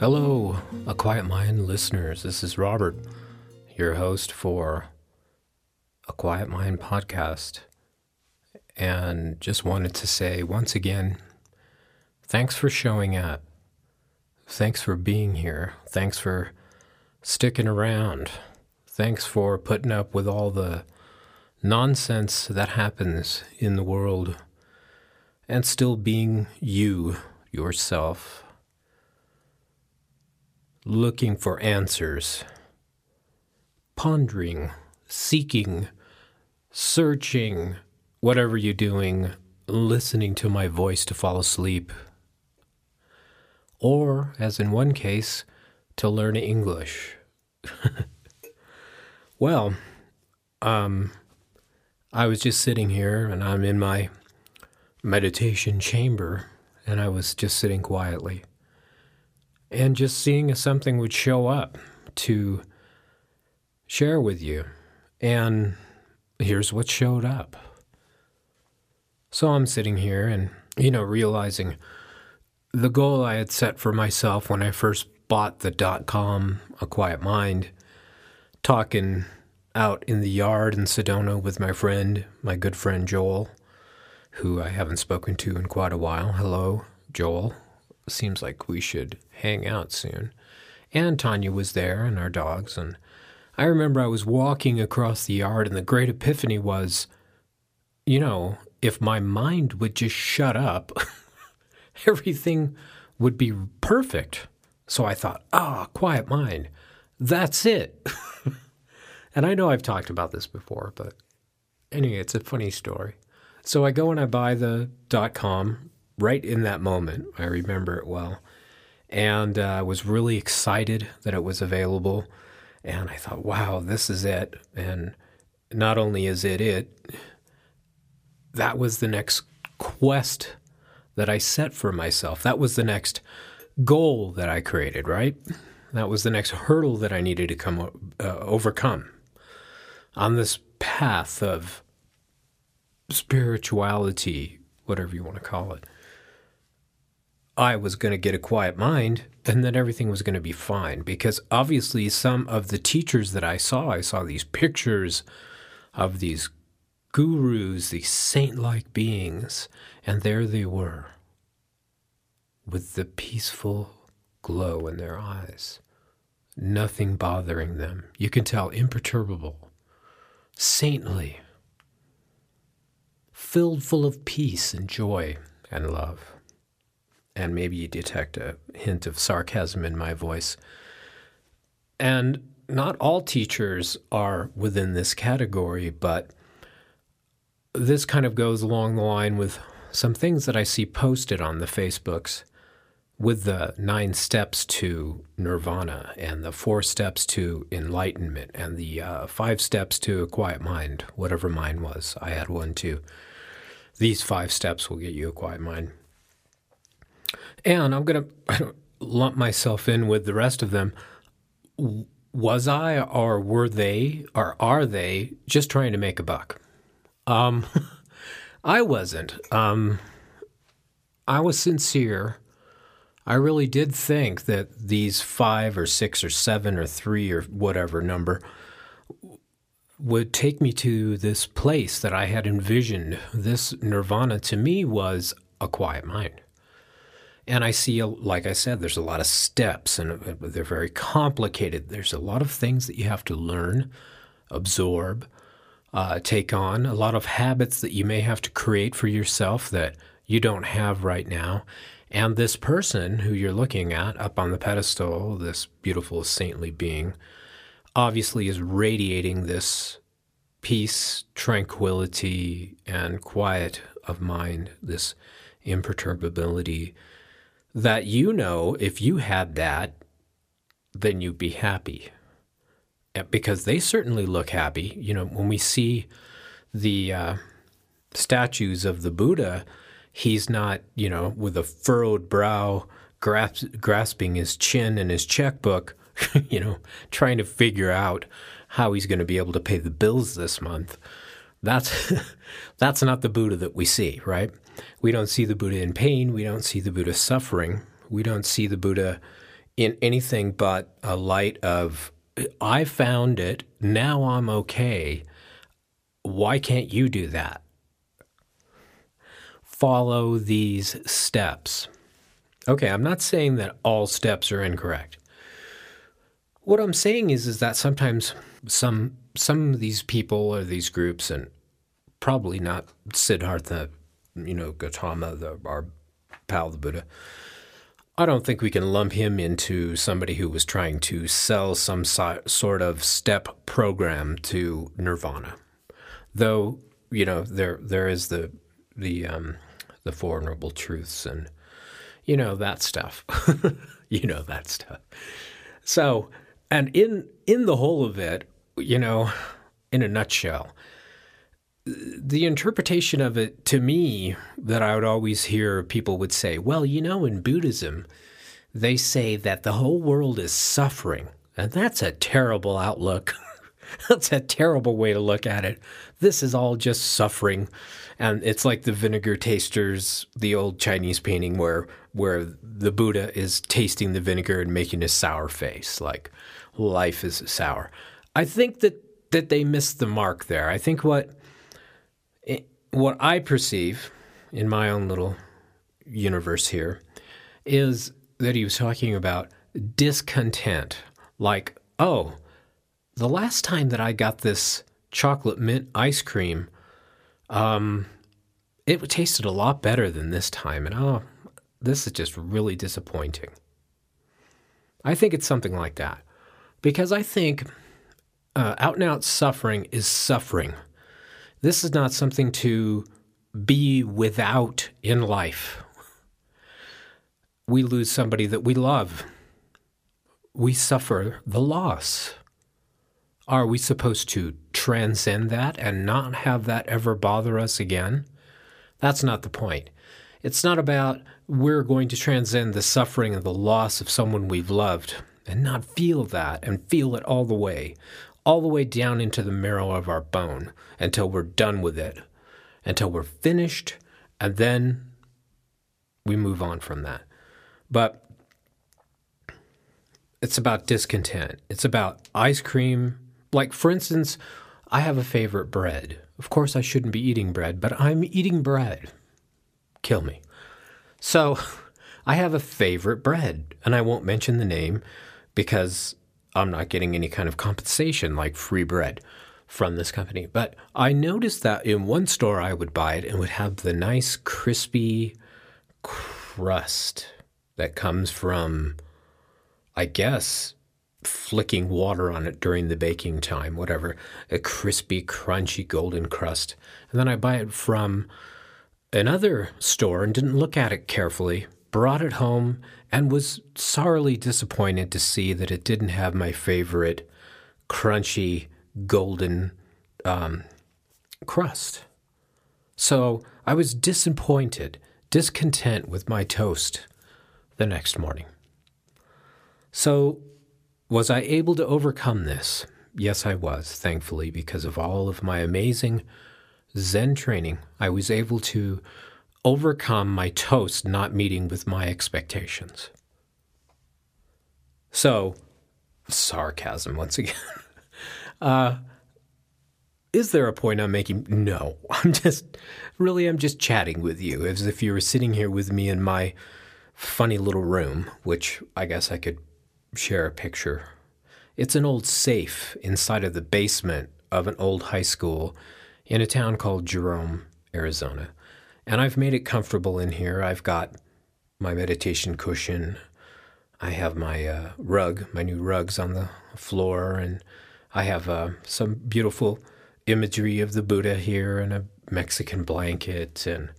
Hello, A Quiet Mind listeners. This is Robert, your host for A Quiet Mind podcast. And just wanted to say once again, thanks for showing up. Thanks for being here. Thanks for sticking around. Thanks for putting up with all the nonsense that happens in the world and still being you, yourself looking for answers, pondering, seeking, searching, whatever you're doing, listening to my voice to fall asleep. Or, as in one case, to learn English. well, um, I was just sitting here and I'm in my meditation chamber and I was just sitting quietly and just seeing if something would show up to share with you. And here's what showed up. So I'm sitting here and, you know, realizing the goal I had set for myself when I first bought the dot com, A Quiet Mind, talking out in the yard in Sedona with my friend, my good friend Joel, who I haven't spoken to in quite a while. Hello, Joel seems like we should hang out soon. And Tanya was there and our dogs. And I remember I was walking across the yard, and the great epiphany was you know, if my mind would just shut up, everything would be perfect. So I thought, ah, oh, quiet mind. That's it. and I know I've talked about this before, but anyway, it's a funny story. So I go and I buy the dot com right in that moment. I remember it well. And uh, I uh, was really excited that it was available. And I thought, wow, this is it. And not only is it it, that was the next quest that I set for myself. That was the next goal that I created, right? That was the next hurdle that I needed to come uh, overcome on this path of spirituality, whatever you want to call it. I was going to get a quiet mind and then everything was going to be fine. Because obviously, some of the teachers that I saw, I saw these pictures of these gurus, these saint like beings, and there they were with the peaceful glow in their eyes, nothing bothering them. You can tell imperturbable, saintly, filled full of peace and joy and love and maybe you detect a hint of sarcasm in my voice. And not all teachers are within this category, but this kind of goes along the line with some things that I see posted on the Facebooks with the nine steps to nirvana and the four steps to enlightenment and the uh, five steps to a quiet mind, whatever mine was. I had one too. These five steps will get you a quiet mind. And I'm going to lump myself in with the rest of them. Was I or were they or are they just trying to make a buck? Um, I wasn't. Um, I was sincere. I really did think that these five or six or seven or three or whatever number would take me to this place that I had envisioned. This nirvana to me was a quiet mind. And I see, like I said, there's a lot of steps and uh, they're very complicated. There's a lot of things that you have to learn, absorb, uh, take on, a lot of habits that you may have to create for yourself that you don't have right now. And this person who you're looking at up on the pedestal, this beautiful saintly being, obviously is radiating this peace, tranquility, and quiet of mind, this imperturbability that you know if you had that, then you'd be happy. Because they certainly look happy. You know, when we see the uh, statues of the Buddha, he's not, you know, with a furrowed brow, grasp, grasping his chin and his checkbook, you know, trying to figure out how he's going to be able to pay the bills this month. That's that's not the Buddha that we see, right? We don't see the Buddha in pain. We don't see the Buddha suffering. We don't see the Buddha in anything but a light of, I found it, now I'm okay. Why can't you do that? Follow these steps. Okay, I'm not saying that all steps are incorrect. What I'm saying is, is that sometimes some some of these people or these groups, and probably not Siddhartha, you know, Gautama, the, our pal, the Buddha. I don't think we can lump him into somebody who was trying to sell some so, sort of step program to nirvana, though you know there there is the the um, the four noble truths and you know that stuff, you know that stuff. So and in in the whole of it, you know, in a nutshell, the interpretation of it to me that I would always hear people would say, well, you know, in Buddhism, they say that the whole world is suffering. And that's a terrible outlook. that's a terrible way to look at it. This is all just suffering. And it's like the vinegar tasters, the old Chinese painting where where the Buddha is tasting the vinegar and making a sour face, like life is sour. I think that that they missed the mark there. I think what what I perceive in my own little universe here is that he was talking about discontent. Like, oh, the last time that I got this chocolate mint ice cream, um, it tasted a lot better than this time. And oh, this is just really disappointing. I think it's something like that. Because I think uh, out and out suffering is suffering. This is not something to be without in life. We lose somebody that we love. We suffer the loss. Are we supposed to transcend that and not have that ever bother us again? That's not the point. It's not about we're going to transcend the suffering and the loss of someone we've loved and not feel that and feel it all the way, all the way down into the marrow of our bone until we're done with it, until we're finished, and then we move on from that. But it's about discontent. It's about ice cream. Like, for instance, I have a favorite bread. Of course, I shouldn't be eating bread, but I'm eating bread. Kill me. So, I have a favorite bread, and I won't mention the name because I'm not getting any kind of compensation like free bread from this company. But I noticed that in one store I would buy it and would have the nice crispy crust that comes from, I guess, flicking water on it during the baking time, whatever, a crispy, crunchy golden crust. And then I buy it from another store and didn't look at it carefully, brought it home, and was sorely disappointed to see that it didn't have my favorite crunchy golden um, crust. So I was disappointed, discontent with my toast the next morning. So, was I able to overcome this? Yes, I was, thankfully, because of all of my amazing Zen training. I was able to overcome my toast not meeting with my expectations. So, sarcasm once again. uh, is there a point I'm making? No. I'm just, really, I'm just chatting with you as if you were sitting here with me in my funny little room, which I guess I could share a picture. It's an old safe inside of the basement of an old high school in a town called Jerome, Arizona. And I've made it comfortable in here. I've got my meditation cushion. I have my uh, rug, my new rugs on the floor, and I have uh, some beautiful imagery of the Buddha here and a Mexican blanket. And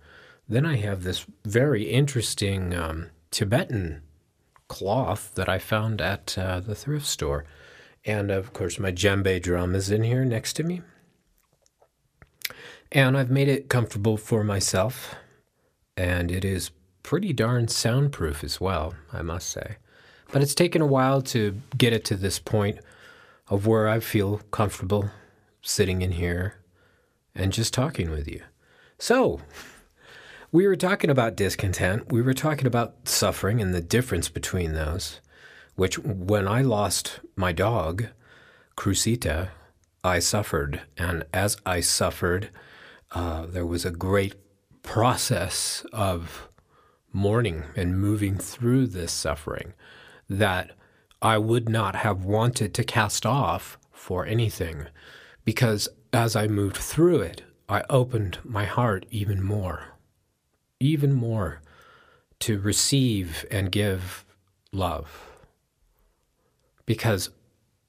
then I have this very interesting um, Tibetan cloth that I found at uh, the thrift store. And of course, my djembe drum is in here next to me. And I've made it comfortable for myself, and it is pretty darn soundproof as well, I must say. But it's taken a while to get it to this point of where I feel comfortable sitting in here and just talking with you. So, we were talking about discontent. We were talking about suffering and the difference between those. which when I lost my dog, Crucita, I suffered. And as I suffered, uh, there was a great process of mourning and moving through this suffering that I would not have wanted to cast off for anything. Because as I moved through it, I opened my heart even more, even more to receive and give love. Because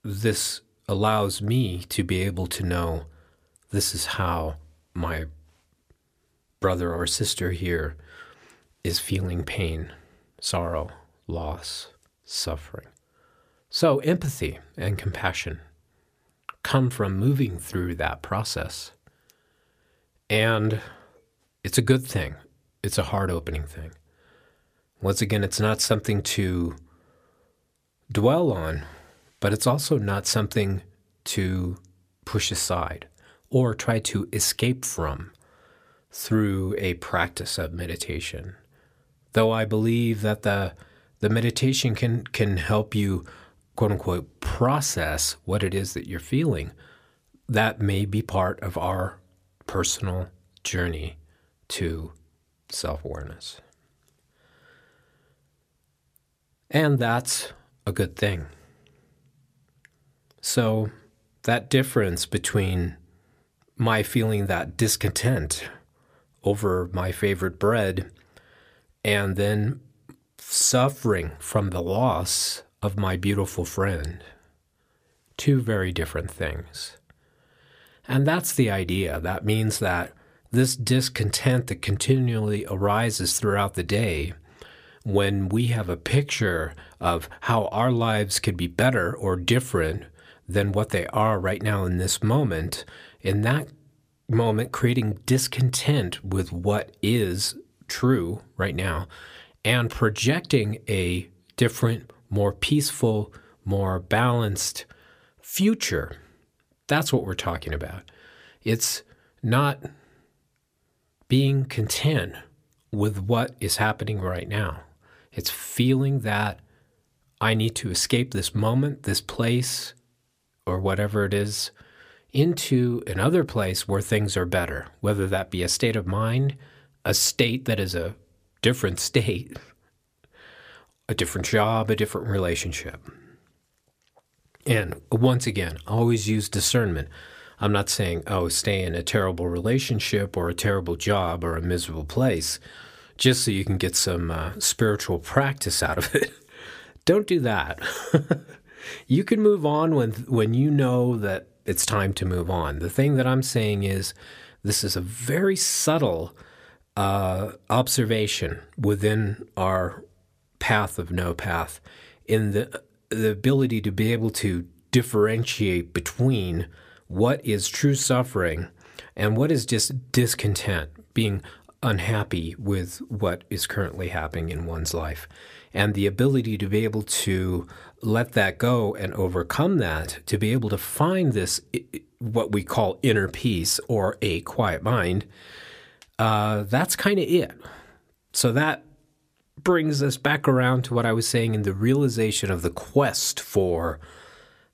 this allows me to be able to know this is how my brother or sister here is feeling pain, sorrow, loss, suffering. So, empathy and compassion come from moving through that process. And it's a good thing, it's a heart opening thing. Once again, it's not something to dwell on, but it's also not something to push aside or try to escape from through a practice of meditation. Though I believe that the the meditation can can help you quote unquote process what it is that you're feeling. That may be part of our personal journey to self-awareness. And that's a good thing. So, that difference between my feeling that discontent over my favorite bread and then suffering from the loss of my beautiful friend. Two very different things. And that's the idea. That means that this discontent that continually arises throughout the day, when we have a picture of how our lives could be better or different than what they are right now in this moment, in that moment, creating discontent with what is true right now and projecting a different, more peaceful, more balanced future. That's what we're talking about. It's not being content with what is happening right now. It's feeling that I need to escape this moment, this place, or whatever it is, into another place where things are better, whether that be a state of mind, a state that is a different state, a different job, a different relationship. And once again, always use discernment. I'm not saying, oh, stay in a terrible relationship or a terrible job or a miserable place just so you can get some uh, spiritual practice out of it. Don't do that. you can move on when when you know that it's time to move on. The thing that I'm saying is this is a very subtle uh, observation within our path of no path in the the ability to be able to differentiate between what is true suffering and what is just discontent, being unhappy with what is currently happening in one's life. And the ability to be able to let that go and overcome that, to be able to find this, what we call inner peace or a quiet mind, uh, that's kind of it. So that brings us back around to what I was saying in the realization of the quest for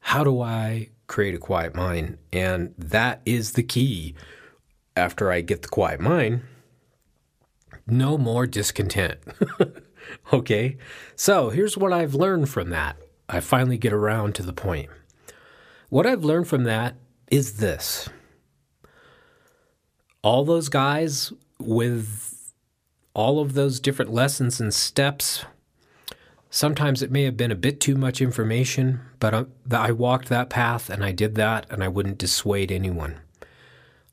how do I create a quiet mind? And that is the key. After I get the quiet mind, no more discontent. okay? So here's what I've learned from that. I finally get around to the point. What I've learned from that is this all those guys with all of those different lessons and steps, sometimes it may have been a bit too much information, but um, I walked that path and I did that and I wouldn't dissuade anyone.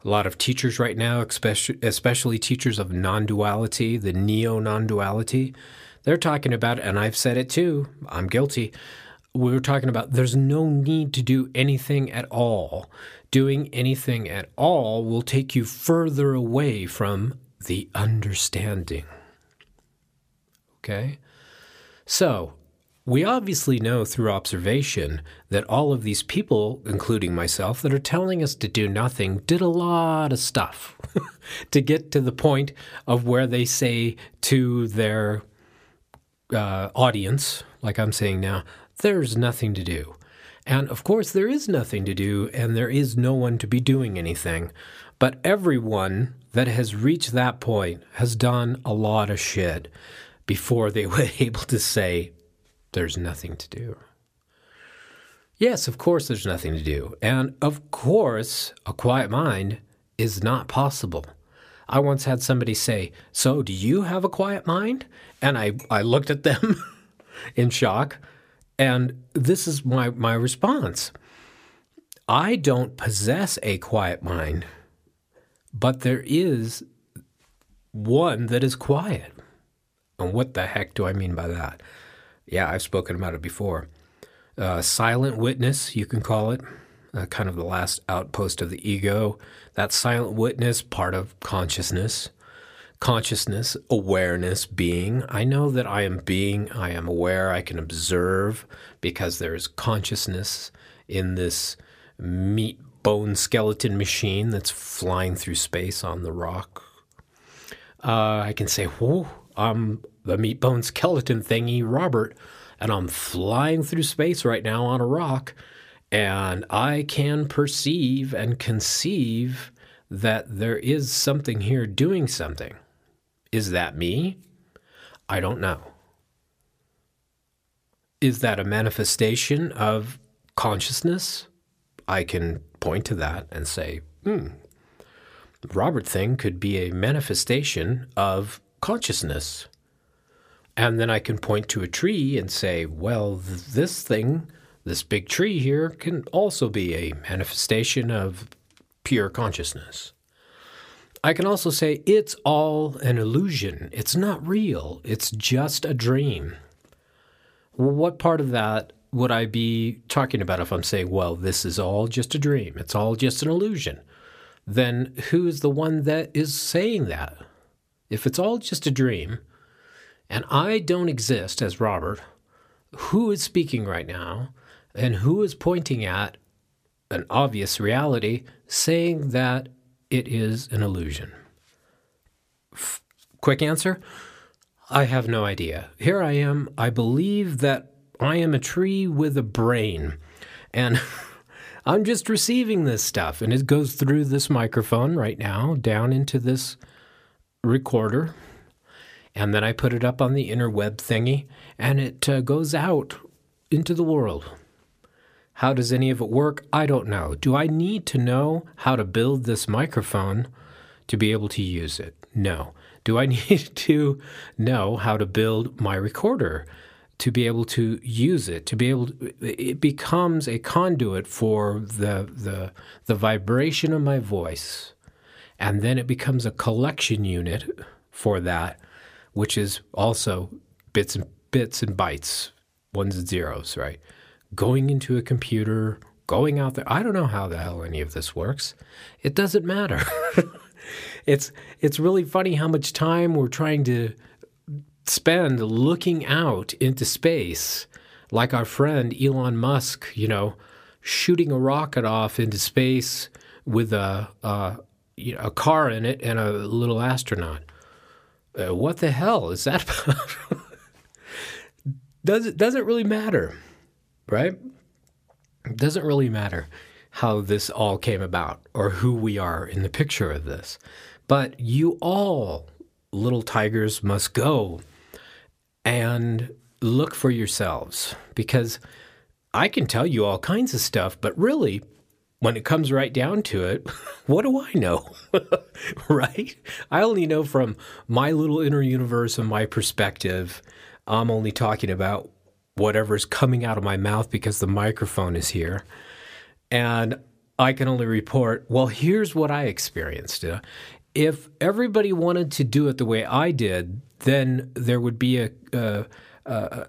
A lot of teachers right now, especially, especially teachers of non duality, the neo non duality, they're talking about, and I've said it too, I'm guilty. We were talking about there's no need to do anything at all. Doing anything at all will take you further away from the understanding. Okay? So, we obviously know through observation that all of these people, including myself, that are telling us to do nothing, did a lot of stuff to get to the point of where they say to their uh, audience, like I'm saying now, there's nothing to do. And of course, there is nothing to do, and there is no one to be doing anything. But everyone that has reached that point has done a lot of shit before they were able to say, there's nothing to do. Yes, of course, there's nothing to do. And of course, a quiet mind is not possible. I once had somebody say, So, do you have a quiet mind? And I, I looked at them in shock. And this is my, my response I don't possess a quiet mind, but there is one that is quiet. And what the heck do I mean by that? Yeah, I've spoken about it before. Uh, silent witness, you can call it, uh, kind of the last outpost of the ego. That silent witness, part of consciousness. Consciousness, awareness, being. I know that I am being, I am aware, I can observe because there is consciousness in this meat bone skeleton machine that's flying through space on the rock. Uh, I can say, whoa, I'm the meat bone skeleton thingy, Robert and I'm flying through space right now on a rock, and I can perceive and conceive that there is something here doing something. Is that me? I don't know. Is that a manifestation of consciousness? I can point to that and say, hmm, Robert thing could be a manifestation of consciousness. And then I can point to a tree and say, well, this thing, this big tree here, can also be a manifestation of pure consciousness. I can also say it's all an illusion. It's not real. It's just a dream. What part of that would I be talking about if I'm saying, well, this is all just a dream? It's all just an illusion. Then who's the one that is saying that? If it's all just a dream, and I don't exist as Robert, who is speaking right now and who is pointing at an obvious reality saying that it is an illusion? F- quick answer I have no idea. Here I am. I believe that I am a tree with a brain. And I'm just receiving this stuff. And it goes through this microphone right now down into this recorder and then I put it up on the interweb thingy, and it uh, goes out into the world. How does any of it work? I don't know. Do I need to know how to build this microphone to be able to use it? No. Do I need to know how to build my recorder to be able to use it? To be able to, it becomes a conduit for the the the vibration of my voice, and then it becomes a collection unit for that which is also bits and bits and bytes, ones and zeros, right? Going into a computer, going out there. I don't know how the hell any of this works. It doesn't matter. it's it's really funny how much time we're trying to spend looking out into space, like our friend Elon Musk, you know, shooting a rocket off into space with a, a, you know, a car in it and a little astronaut uh, what the hell is that about? Does it doesn't really matter, right? It doesn't really matter how this all came about or who we are in the picture of this. But you all, little tigers, must go and look for yourselves because I can tell you all kinds of stuff, but really, when it comes right down to it, what do I know? right? I only know from my little inner universe and my perspective. I'm only talking about whatever's coming out of my mouth because the microphone is here. And I can only report, well, here's what I experienced. If everybody wanted to do it the way I did, then there would be a, a, a,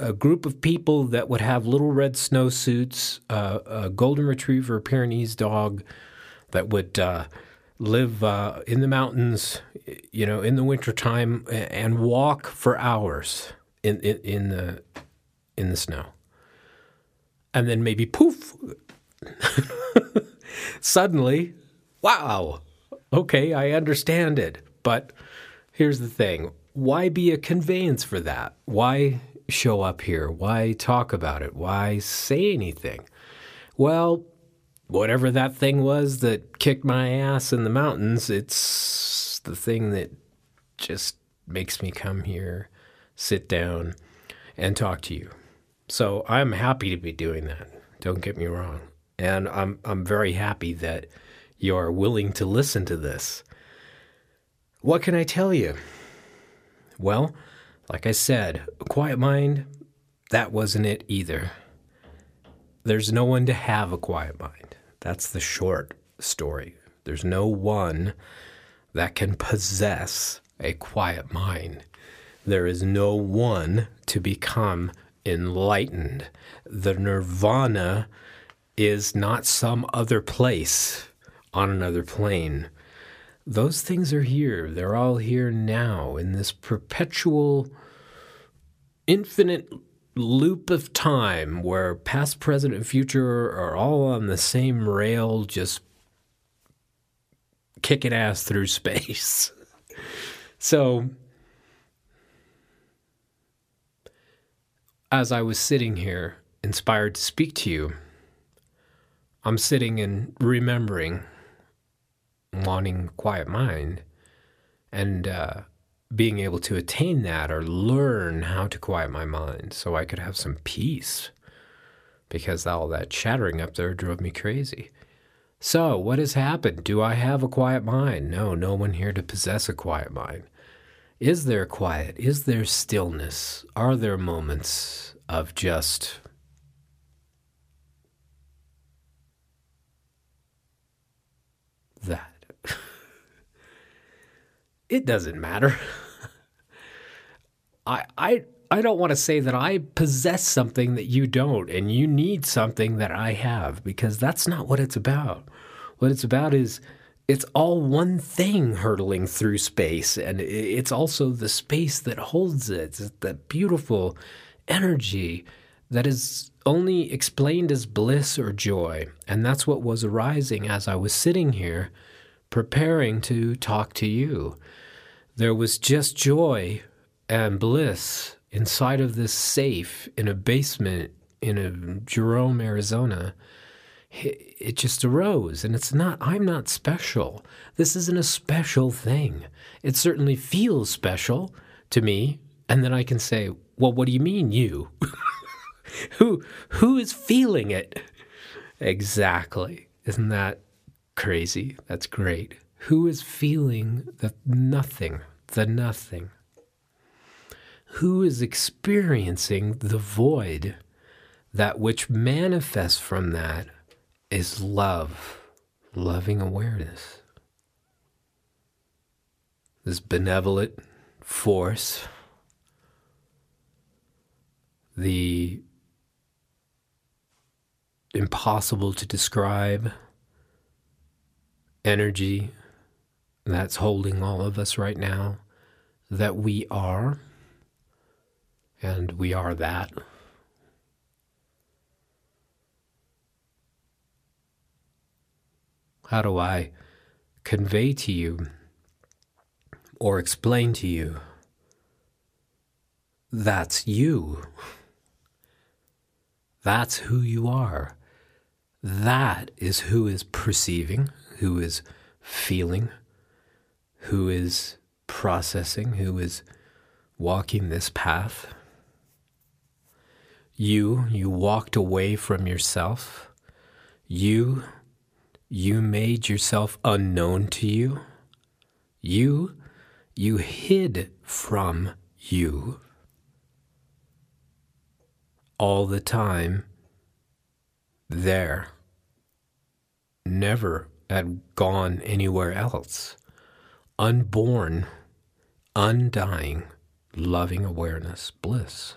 a group of people that would have little red snowsuits, uh, a golden retriever, Pyrenees dog that would uh, live uh, in the mountains, you know, in the wintertime and walk for hours in, in, in the in the snow, and then maybe poof, suddenly, wow, okay, I understand it. But here's the thing: why be a conveyance for that? Why show up here? Why talk about it? Why say anything? Well, whatever that thing was that kicked my ass in the mountains, it's the thing that just makes me come here, sit down, and talk to you. So I'm happy to be doing that. Don't get me wrong. And I'm I'm very happy that you're willing to listen to this. What can I tell you? Well, like I said, a quiet mind, that wasn't it either. There's no one to have a quiet mind. That's the short story. There's no one that can possess a quiet mind. There is no one to become enlightened. The nirvana is not some other place on another plane. Those things are here. They're all here now in this perpetual, infinite loop of time where past, present, and future are all on the same rail, just kicking ass through space. so, as I was sitting here, inspired to speak to you, I'm sitting and remembering, wanting quiet mind, and uh, being able to attain that or learn how to quiet my mind so I could have some peace because all that chattering up there drove me crazy. So, what has happened? Do I have a quiet mind? No, no one here to possess a quiet mind. Is there quiet? Is there stillness? Are there moments of just that? it doesn't matter. I I I don't want to say that I possess something that you don't and you need something that I have because that's not what it's about. What it's about is it's all one thing hurtling through space, and it's also the space that holds it. It's that beautiful energy that is only explained as bliss or joy. And that's what was arising as I was sitting here preparing to talk to you. There was just joy and bliss inside of this safe in a basement in a Jerome, Arizona it just arose. And it's not, I'm not special. This isn't a special thing. It certainly feels special to me. And then I can say, well, what do you mean you? who, who is feeling it? Exactly. Isn't that crazy? That's great. Who is feeling the nothing, the nothing? Who is experiencing the void, that which manifests from that is love, loving awareness. This benevolent force, the impossible to describe energy that's holding all of us right now, that we are, and we are that. How do I convey to you or explain to you that's you? That's who you are. That is who is perceiving, who is feeling, who is processing, who is walking this path. You, you walked away from yourself. You you made yourself unknown to you. You, you hid from you all the time there, never had gone anywhere else. Unborn, undying, loving awareness, bliss.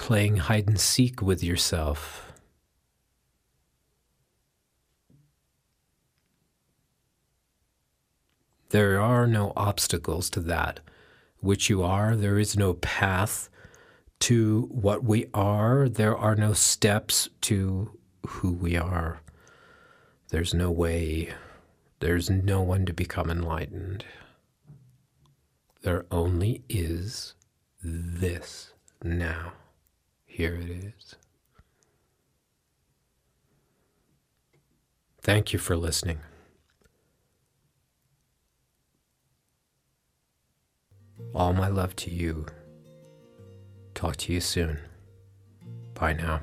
Playing hide and seek with yourself. There are no obstacles to that which you are. There is no path to what we are. There are no steps to who we are. There's no way. There's no one to become enlightened. There only is this now. Here it is. Thank you for listening. All my love to you. Talk to you soon. Bye now.